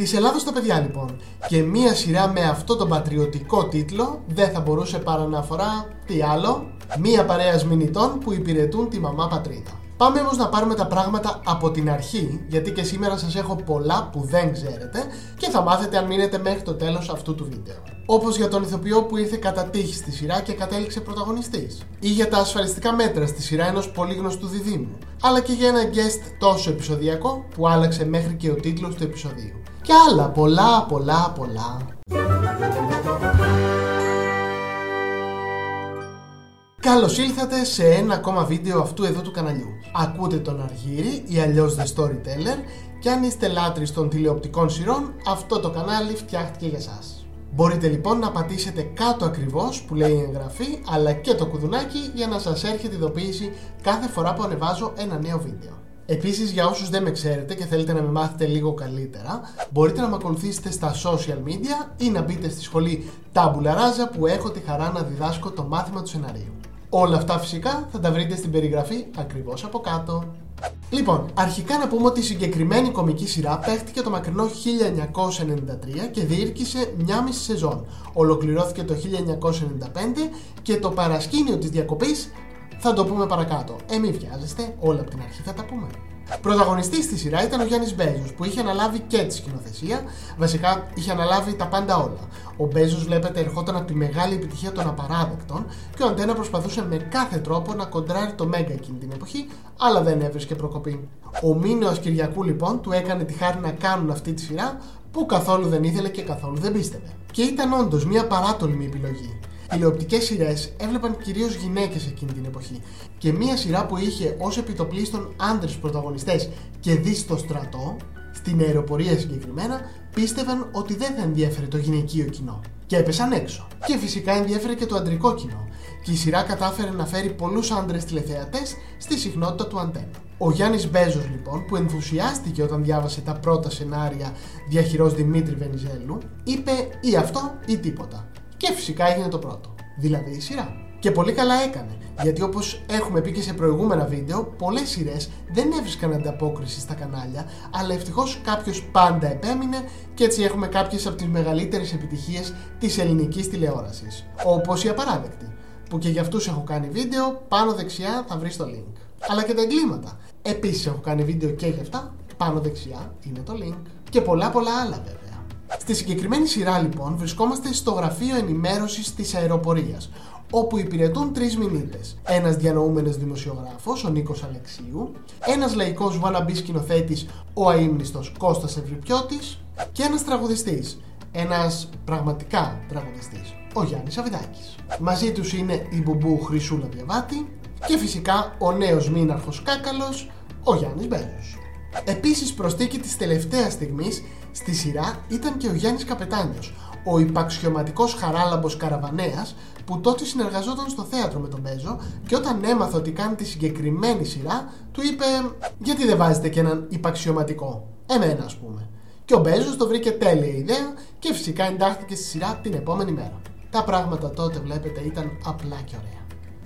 Της Ελλάδα στα παιδιά λοιπόν. Και μία σειρά με αυτό τον πατριωτικό τίτλο δεν θα μπορούσε παρά να αφορά τι άλλο, μία παρέα μηνυτών που υπηρετούν τη μαμά πατρίδα. Πάμε όμως να πάρουμε τα πράγματα από την αρχή, γιατί και σήμερα σας έχω πολλά που δεν ξέρετε και θα μάθετε αν μείνετε μέχρι το τέλος αυτού του βίντεο. Όπως για τον ηθοποιό που ήρθε κατά τύχη στη σειρά και κατέληξε πρωταγωνιστής. Ή για τα ασφαλιστικά μέτρα στη σειρά ενός πολύ γνωστού διδήμου. Αλλά και για ένα guest τόσο επεισοδιακό που άλλαξε μέχρι και ο τίτλος του επεισοδίου. Και άλλα πολλά πολλά πολλά. Καλώς ήλθατε σε ένα ακόμα βίντεο αυτού εδώ του καναλιού. Ακούτε τον Αργύρι ή αλλιώς The Storyteller και αν είστε λάτρεις των τηλεοπτικών σειρών, αυτό το κανάλι φτιάχτηκε για σας. Μπορείτε λοιπόν να πατήσετε κάτω ακριβώς που λέει εγγραφή αλλά και το κουδουνάκι για να σας έρχεται ειδοποίηση κάθε φορά που ανεβάζω ένα νέο βίντεο. Επίσης, για όσους δεν με ξέρετε και θέλετε να με μάθετε λίγο καλύτερα, μπορείτε να με ακολουθήσετε στα social media ή να μπείτε στη σχολή Tabula Rasa που έχω τη χαρά να διδάσκω το μάθημα του σεναρίου. Όλα αυτά φυσικά θα τα βρείτε στην περιγραφή ακριβώς από κάτω. Λοιπόν, αρχικά να πούμε ότι η συγκεκριμένη κομική σειρά παίχτηκε το μακρινό 1993 και διήρκησε μια μισή σεζόν. Ολοκληρώθηκε το 1995 και το παρασκήνιο της διακοπής θα το πούμε παρακάτω. Ε, μην βιάζεστε, όλα από την αρχή θα τα πούμε. Πρωταγωνιστής στη σειρά ήταν ο Γιάννης Μπέζος που είχε αναλάβει και τη σκηνοθεσία. Βασικά είχε αναλάβει τα πάντα όλα. Ο Μπέζος, βλέπετε, ερχόταν από τη μεγάλη επιτυχία των απαράδεκτων και ο Αντένα προσπαθούσε με κάθε τρόπο να κοντράρει το Μέγκα εκείνη την εποχή, αλλά δεν έβρισκε προκοπή. Ο Μίνεο Κυριακού λοιπόν του έκανε τη χάρη να κάνουν αυτή τη σειρά που καθόλου δεν ήθελε και καθόλου δεν πίστευε. Και ήταν όντως μια παράτολμη επιλογή τηλεοπτικές σειρές έβλεπαν κυρίως γυναίκες εκείνη την εποχή. Και μία σειρά που είχε ως επιτοπλίστων άντρες πρωταγωνιστές και δει στο στρατό, στην αεροπορία συγκεκριμένα, πίστευαν ότι δεν θα ενδιέφερε το γυναικείο κοινό. Και έπεσαν έξω. Και φυσικά ενδιέφερε και το αντρικό κοινό. Και η σειρά κατάφερε να φέρει πολλούς άντρες τηλεθεατές στη συχνότητα του αντένα. Ο Γιάννης Μπέζος, λοιπόν, που ενθουσιάστηκε όταν διάβασε τα πρώτα σενάρια διαχειρός Δημήτρη Βενιζέλου, είπε ή αυτό ή τίποτα. Και φυσικά έγινε το πρώτο, δηλαδή η σειρά. Και πολύ καλά έκανε, γιατί όπως έχουμε πει και σε προηγούμενα βίντεο, πολλές σειρές δεν έβρισκαν ανταπόκριση στα κανάλια, αλλά ευτυχώς κάποιος πάντα επέμεινε και έτσι έχουμε κάποιες από τις μεγαλύτερες επιτυχίες της ελληνικής τηλεόρασης. Όπως η Απαράδεκτη, που και για αυτούς έχω κάνει βίντεο, πάνω δεξιά θα βρεις το link. Αλλά και τα εγκλήματα. Επίσης έχω κάνει βίντεο και για αυτά, πάνω δεξιά είναι το link. Και πολλά πολλά άλλα βέβαια. Στη συγκεκριμένη σειρά λοιπόν βρισκόμαστε στο γραφείο ενημέρωσης της αεροπορίας όπου υπηρετούν τρεις μηνύτες. Ένας διανοούμενος δημοσιογράφος, ο Νίκος Αλεξίου, ένας λαϊκός wannabe σκηνοθέτης, ο αείμνηστος Κώστας Ευρυπιώτης και ένας τραγουδιστής, ένας πραγματικά τραγουδιστής, ο Γιάννης Αβιδάκη. Μαζί τους είναι η μπουμπού Χρυσούλα Διαβάτη και φυσικά ο νέος μήναρχος Κάκαλος, ο Γιάννης Μπέζο. Επίσης, προστίκη της τελευταίας στιγμής στη σειρά ήταν και ο Γιάννης Καπετάνιος, ο υπαξιωματικός χαράλαμπος καραβανέας που τότε συνεργαζόταν στο θέατρο με τον Μπέζο και όταν έμαθε ότι κάνει τη συγκεκριμένη σειρά του είπε γιατί δεν βάζετε και έναν υπαξιωματικό, εμένα ας πούμε. Και ο Μπέζος το βρήκε τέλεια ιδέα και φυσικά εντάχθηκε στη σειρά την επόμενη μέρα. Τα πράγματα τότε βλέπετε ήταν απλά και ωραία.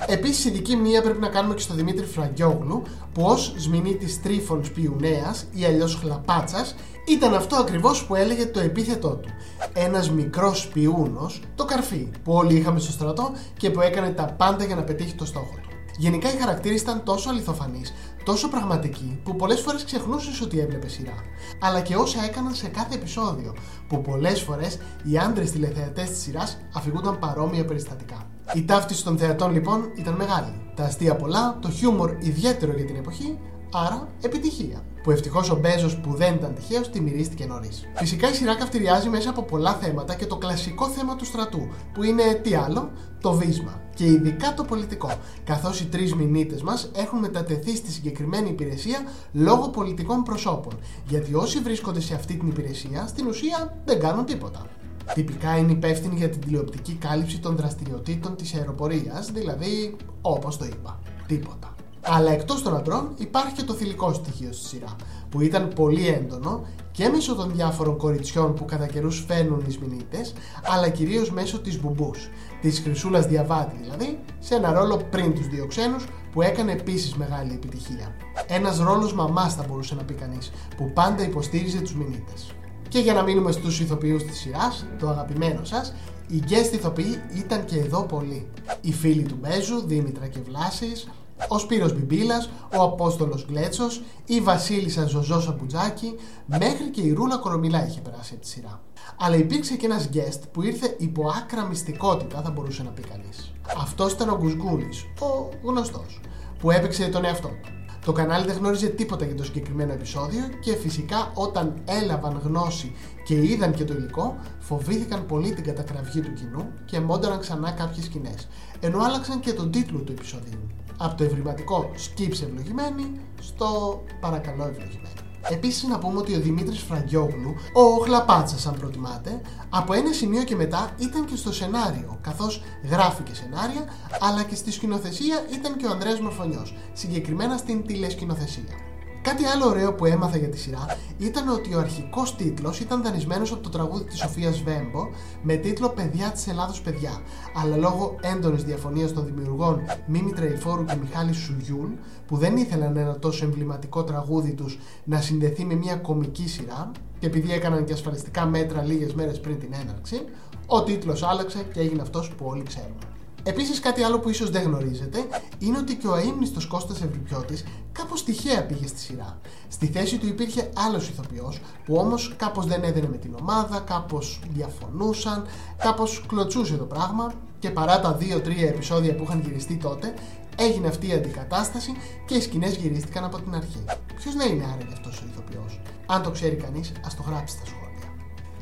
Επίσης, ειδική μνήμα πρέπει να κάνουμε και στο Δημήτρη Φραγκιόγλου, που ως σμηνίτη τρίφων σπιουνέα ή αλλιώς χλαπάτσας ήταν αυτό ακριβώς που έλεγε το επίθετό του. Ένας μικρός σπιούνος, το καρφί, που όλοι είχαμε στο στρατό και που έκανε τα πάντα για να πετύχει το στόχο του. Γενικά οι χαρακτήρες ήταν τόσο αληθοφανείς, τόσο πραγματικοί, που πολλές φορές ξεχνούσες ότι έβλεπε σειρά. Αλλά και όσα έκαναν σε κάθε επεισόδιο, που πολλές φορές οι άντρες τηλεθεατές της σειράς αφηγούνταν παρόμοια περιστατικά. Η ταύτιση των θεατών λοιπόν ήταν μεγάλη. Τα αστεία πολλά, το χιούμορ ιδιαίτερο για την εποχή, άρα επιτυχία. Που ευτυχώς ο Μπέζος που δεν ήταν τυχαίος τη μυρίστηκε νωρίς. Φυσικά η σειρά καυτηριάζει μέσα από πολλά θέματα και το κλασικό θέμα του στρατού, που είναι τι άλλο, το βίσμα. Και ειδικά το πολιτικό, καθώς οι τρεις μηνύτες μας έχουν μετατεθεί στη συγκεκριμένη υπηρεσία λόγω πολιτικών προσώπων. Γιατί όσοι βρίσκονται σε αυτή την υπηρεσία στην ουσία δεν κάνουν τίποτα. Τυπικά είναι υπεύθυνη για την τηλεοπτική κάλυψη των δραστηριοτήτων της αεροπορίας, δηλαδή όπως το είπα, τίποτα. Αλλά εκτός των αντρών υπάρχει και το θηλυκό στοιχείο στη σειρά, που ήταν πολύ έντονο και μέσω των διάφορων κοριτσιών που κατά καιρούς φέρνουν οι μηνύτες, αλλά κυρίως μέσω της μπουμπούς, της Χρυσούλας Διαβάτη δηλαδή, σε ένα ρόλο πριν τους δύο ξένους που έκανε επίσης μεγάλη επιτυχία. Ένας ρόλος μαμάς θα μπορούσε να πει κανείς, που πάντα υποστήριζε τους μηνύτες. Και για να μείνουμε στους ηθοποιούς της σειράς, το αγαπημένο σας, οι guest ηθοποιοί ήταν και εδώ πολλοί. Οι φίλοι του Μπέζου, Δήμητρα και Βλάσης, ο Σπύρος Μπιμπίλας, ο Απόστολος Γκλέτσος, η Βασίλισσα Ζωζό Σαμπουτζάκη, μέχρι και η Ρούλα Κορομιλά είχε περάσει από τη σειρά. Αλλά υπήρξε και ένας guest που ήρθε υπό άκρα μυστικότητα, θα μπορούσε να πει κανείς. Αυτός ήταν ο Γκουσγκούλης, ο γνωστός, που έπαιξε τον εαυτό του. Το κανάλι δεν γνώριζε τίποτα για το συγκεκριμένο επεισόδιο και φυσικά όταν έλαβαν γνώση και είδαν και το υλικό, φοβήθηκαν πολύ την κατακραυγή του κοινού και μόνταραν ξανά κάποιες σκηνές. Ενώ άλλαξαν και τον τίτλο του επεισοδίου. Από το ευρηματικό σκύψε ευλογημένη στο παρακαλώ ευλογημένη. Επίσης, να πούμε ότι ο Δημήτρης Φραγκιόγλου, ο Χλαπάτσα, αν προτιμάτε, από ένα σημείο και μετά ήταν και στο σενάριο, καθώς γράφει και σενάρια, αλλά και στη σκηνοθεσία ήταν και ο Ανδρέας Μορφωνιός, συγκεκριμένα στην τηλεσκηνοθεσία. Κάτι άλλο ωραίο που έμαθα για τη σειρά ήταν ότι ο αρχικός τίτλος ήταν δανεισμένος από το τραγούδι της Σοφίας Βέμπο με τίτλο Παιδιά της Ελλάδος Παιδιά. Αλλά λόγω έντονης διαφωνίας των δημιουργών Μίμη Τρεϊφόρου και Μιχάλης Σουγιούλ, που δεν ήθελαν ένα τόσο εμβληματικό τραγούδι τους να συνδεθεί με μια κομική σειρά, και επειδή έκαναν και ασφαλιστικά μέτρα λίγες μέρες πριν την έναρξη, ο τίτλος άλλαξε και έγινε αυτός που όλοι ξέρουμε. Επίσης, κάτι άλλο που ίσως δεν γνωρίζετε είναι ότι και ο αίμνητο Κώστας Ευρυπιώτης κάπως τυχαία πήγε στη σειρά. Στη θέση του υπήρχε άλλος ηθοποιός που όμως κάπως δεν έδαινε με την ομάδα, κάπως διαφωνούσαν, κάπως κλωτσούσε το πράγμα και παρά τα 2-3 επεισόδια που είχαν γυριστεί τότε, έγινε αυτή η αντικατάσταση και οι σκηνές γυρίστηκαν από την αρχή. Ποιος να είναι άραγε αυτός ο ηθοποιός, αν το ξέρει κανείς, ας το γράψει στα σχόλια.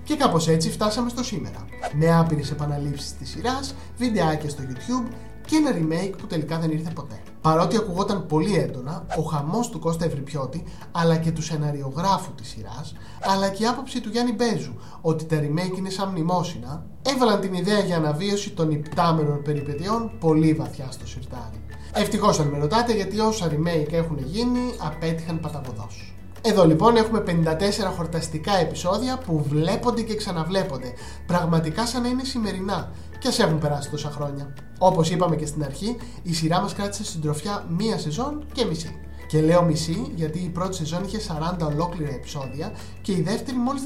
Και κάπως έτσι φτάσαμε στο σήμερα. Με άπειρες επαναλήψεις της σειράς, βιντεάκια στο YouTube και ένα remake που τελικά δεν ήρθε ποτέ. Παρότι ακουγόταν πολύ έντονα, ο χαμός του Κώστα Ευρυπιώτη, αλλά και του σεναριογράφου της σειράς, αλλά και η άποψη του Γιάννη Μπέζου ότι τα remake είναι σαν μνημόσυνα, έβαλαν την ιδέα για αναβίωση των υπτάμενων περιπετειών πολύ βαθιά στο σιρτάρι. Ευτυχώς αν με ρωτάτε, γιατί όσα remake έχουν γίνει απέτυχαν παταγωδός. Εδώ λοιπόν έχουμε 54 χορταστικά επεισόδια που βλέπονται και ξαναβλέπονται. Πραγματικά σαν να είναι σημερινά και ας έχουν περάσει τόσα χρόνια. Όπως είπαμε και στην αρχή, η σειρά μας κράτησε στην τροφιά μία σεζόν και μισή. Και λέω μισή γιατί η πρώτη σεζόν είχε 40 ολόκληρα επεισόδια και η δεύτερη μόλις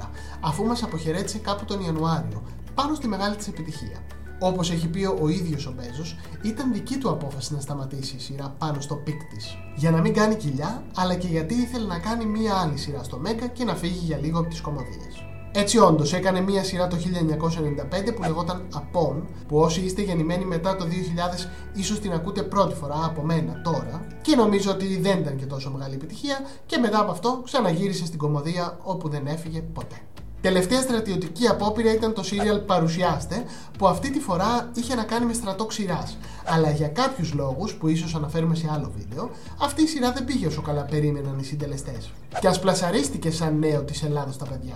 14, αφού μας αποχαιρέτησε κάπου τον Ιανουάριο, πάνω στη μεγάλη της επιτυχία. Όπως έχει πει ο ίδιος ο Μπέζος, ήταν δική του απόφαση να σταματήσει η σειρά πάνω στο peak της. Για να μην κάνει κοιλιά, αλλά και γιατί ήθελε να κάνει μία άλλη σειρά στο Μέγκα και να φύγει για λίγο από τις κωμωδίες. Έτσι, όντως, έκανε μία σειρά το 1995 που λεγόταν Απόν, που όσοι είστε γεννημένοι μετά το 2000 ίσως την ακούτε πρώτη φορά από μένα τώρα, και νομίζω ότι δεν ήταν και τόσο μεγάλη επιτυχία, και μετά από αυτό ξαναγύρισε στην κομμωδία όπου δεν έφυγε ποτέ. Τελευταία στρατιωτική απόπειρα ήταν το serial Παρουσιάστε, που αυτή τη φορά είχε να κάνει με στρατό ξηράς. Αλλά για κάποιους λόγους, που ίσως αναφέρουμε σε άλλο βίντεο, αυτή η σειρά δεν πήγε όσο καλά περίμεναν οι συντελεστές. Και ας πλασαρίστηκε σαν νέο της Ελλάδα στα παιδιά.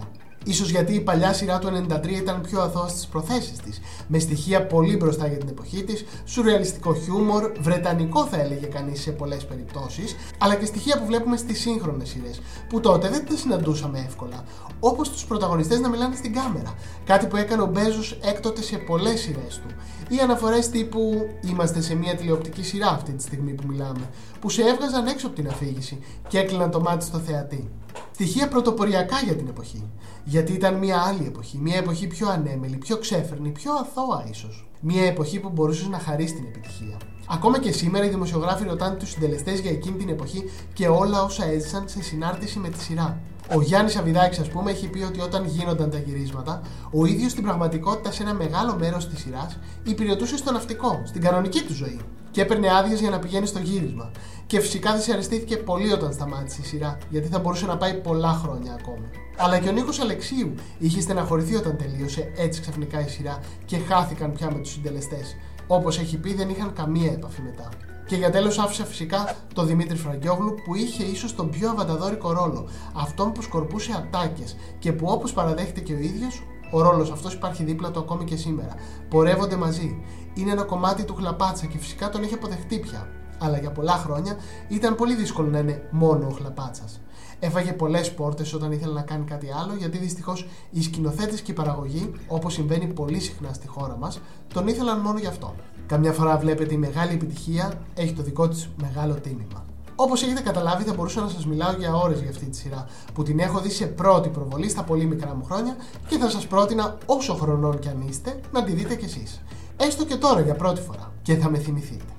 Ίσως γιατί η παλιά σειρά του 93 ήταν πιο αθώας στις προθέσεις της, με στοιχεία πολύ μπροστά για την εποχή της, σουρεαλιστικό χιούμορ, βρετανικό θα έλεγε κανείς σε πολλές περιπτώσεις, αλλά και στοιχεία που βλέπουμε στις σύγχρονες σειρές, που τότε δεν τα συναντούσαμε εύκολα, όπως τους πρωταγωνιστές να μιλάνε στην κάμερα, κάτι που έκανε ο Μπέζος έκτοτε σε πολλές σειρές του, ή αναφορές τύπου «Είμαστε σε μια τηλεοπτική σειρά αυτή τη στιγμή που μιλάμε», που σε έβγαζαν έξω από την αφήγηση και έκλειναν το μάτι στο θεατή. Στοιχεία πρωτοποριακά για την εποχή. Γιατί ήταν μια άλλη εποχή. Μια εποχή πιο ανέμελη, πιο ξέφερνη, πιο αθώα ίσως. Μια εποχή που μπορούσες να χαρίσει την επιτυχία. Ακόμα και σήμερα οι δημοσιογράφοι ρωτάνε τους συντελεστές για εκείνη την εποχή και όλα όσα έζησαν σε συνάρτηση με τη σειρά. Ο Γιάννης Αβιδάκης, ας πούμε, έχει πει ότι όταν γίνονταν τα γυρίσματα, ο ίδιος στην πραγματικότητα σε ένα μεγάλο μέρος της σειράς υπηρετούσε στο ναυτικό, στην κανονική του ζωή. Και έπαιρνε άδειες για να πηγαίνει στο γύρισμα. Και φυσικά δυσαρεστήθηκε πολύ όταν σταμάτησε η σειρά, γιατί θα μπορούσε να πάει πολλά χρόνια ακόμη. Αλλά και ο Νίκος Αλεξίου είχε στεναχωρηθεί όταν τελείωσε έτσι ξαφνικά η σειρά και χάθηκαν πια με τους συντελεστές. Όπως έχει πει, δεν είχαν καμία επαφή μετά. Και για τέλος άφησα φυσικά τον Δημήτρη Φραγκιόγλου που είχε ίσως τον πιο αβανταδόρικο ρόλο. Αυτόν που σκορπούσε ατάκες και που όπως παραδέχεται και ο ίδιος, ο ρόλος αυτός υπάρχει δίπλα του ακόμη και σήμερα. Πορεύονται μαζί. Είναι ένα κομμάτι του χλαπάτσα και φυσικά τον έχει αποδεχτεί πια. Αλλά για πολλά χρόνια ήταν πολύ δύσκολο να είναι μόνο ο χλαπάτσας. Έφαγε πολλές πόρτες όταν ήθελε να κάνει κάτι άλλο, γιατί δυστυχώς οι σκηνοθέτες και η παραγωγή, όπως συμβαίνει πολύ συχνά στη χώρα μας, τον ήθελαν μόνο γι' αυτό. Καμιά φορά βλέπετε η μεγάλη επιτυχία έχει το δικό της μεγάλο τίμημα. Όπως έχετε καταλάβει, θα μπορούσα να σας μιλάω για ώρες για αυτή τη σειρά, που την έχω δει σε πρώτη προβολή στα πολύ μικρά μου χρόνια και θα σας πρότεινα όσο χρονών κι αν είστε να τη δείτε κι εσείς. Έστω και τώρα για πρώτη φορά και θα με θυμηθείτε.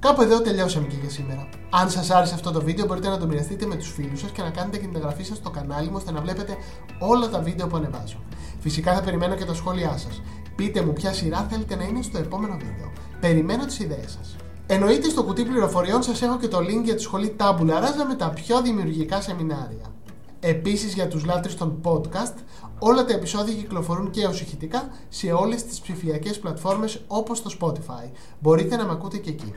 Κάπου εδώ τελειώσαμε και για σήμερα. Αν σας άρεσε αυτό το βίντεο, μπορείτε να το μοιραστείτε με τους φίλους σας και να κάνετε και την εγγραφή σας στο κανάλι μου ώστε να βλέπετε όλα τα βίντεο που ανεβάζω. Φυσικά θα περιμένω και τα σχόλιά σας. Πείτε μου ποια σειρά θέλετε να είναι στο επόμενο βίντεο. Περιμένω τις ιδέες σας. Εννοείται στο κουτί πληροφοριών σας έχω και το link για τη σχολή Tabula Rasa με τα πιο δημιουργικά σεμινάρια. Επίσης για τους λάτρε των podcast, όλα τα επεισόδια κυκλοφορούν και ω ηχητικά σε όλες τις ψηφιακές πλατφόρμες όπως το Spotify. Μπορείτε να με ακούτε και εκεί.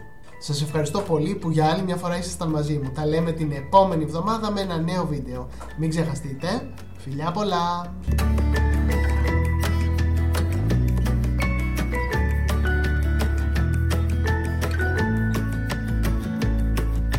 Σας ευχαριστώ πολύ που για άλλη μια φορά ήσασταν μαζί μου. Τα λέμε την επόμενη εβδομάδα με ένα νέο βίντεο. Μην ξεχαστείτε. Φιλιά πολλά!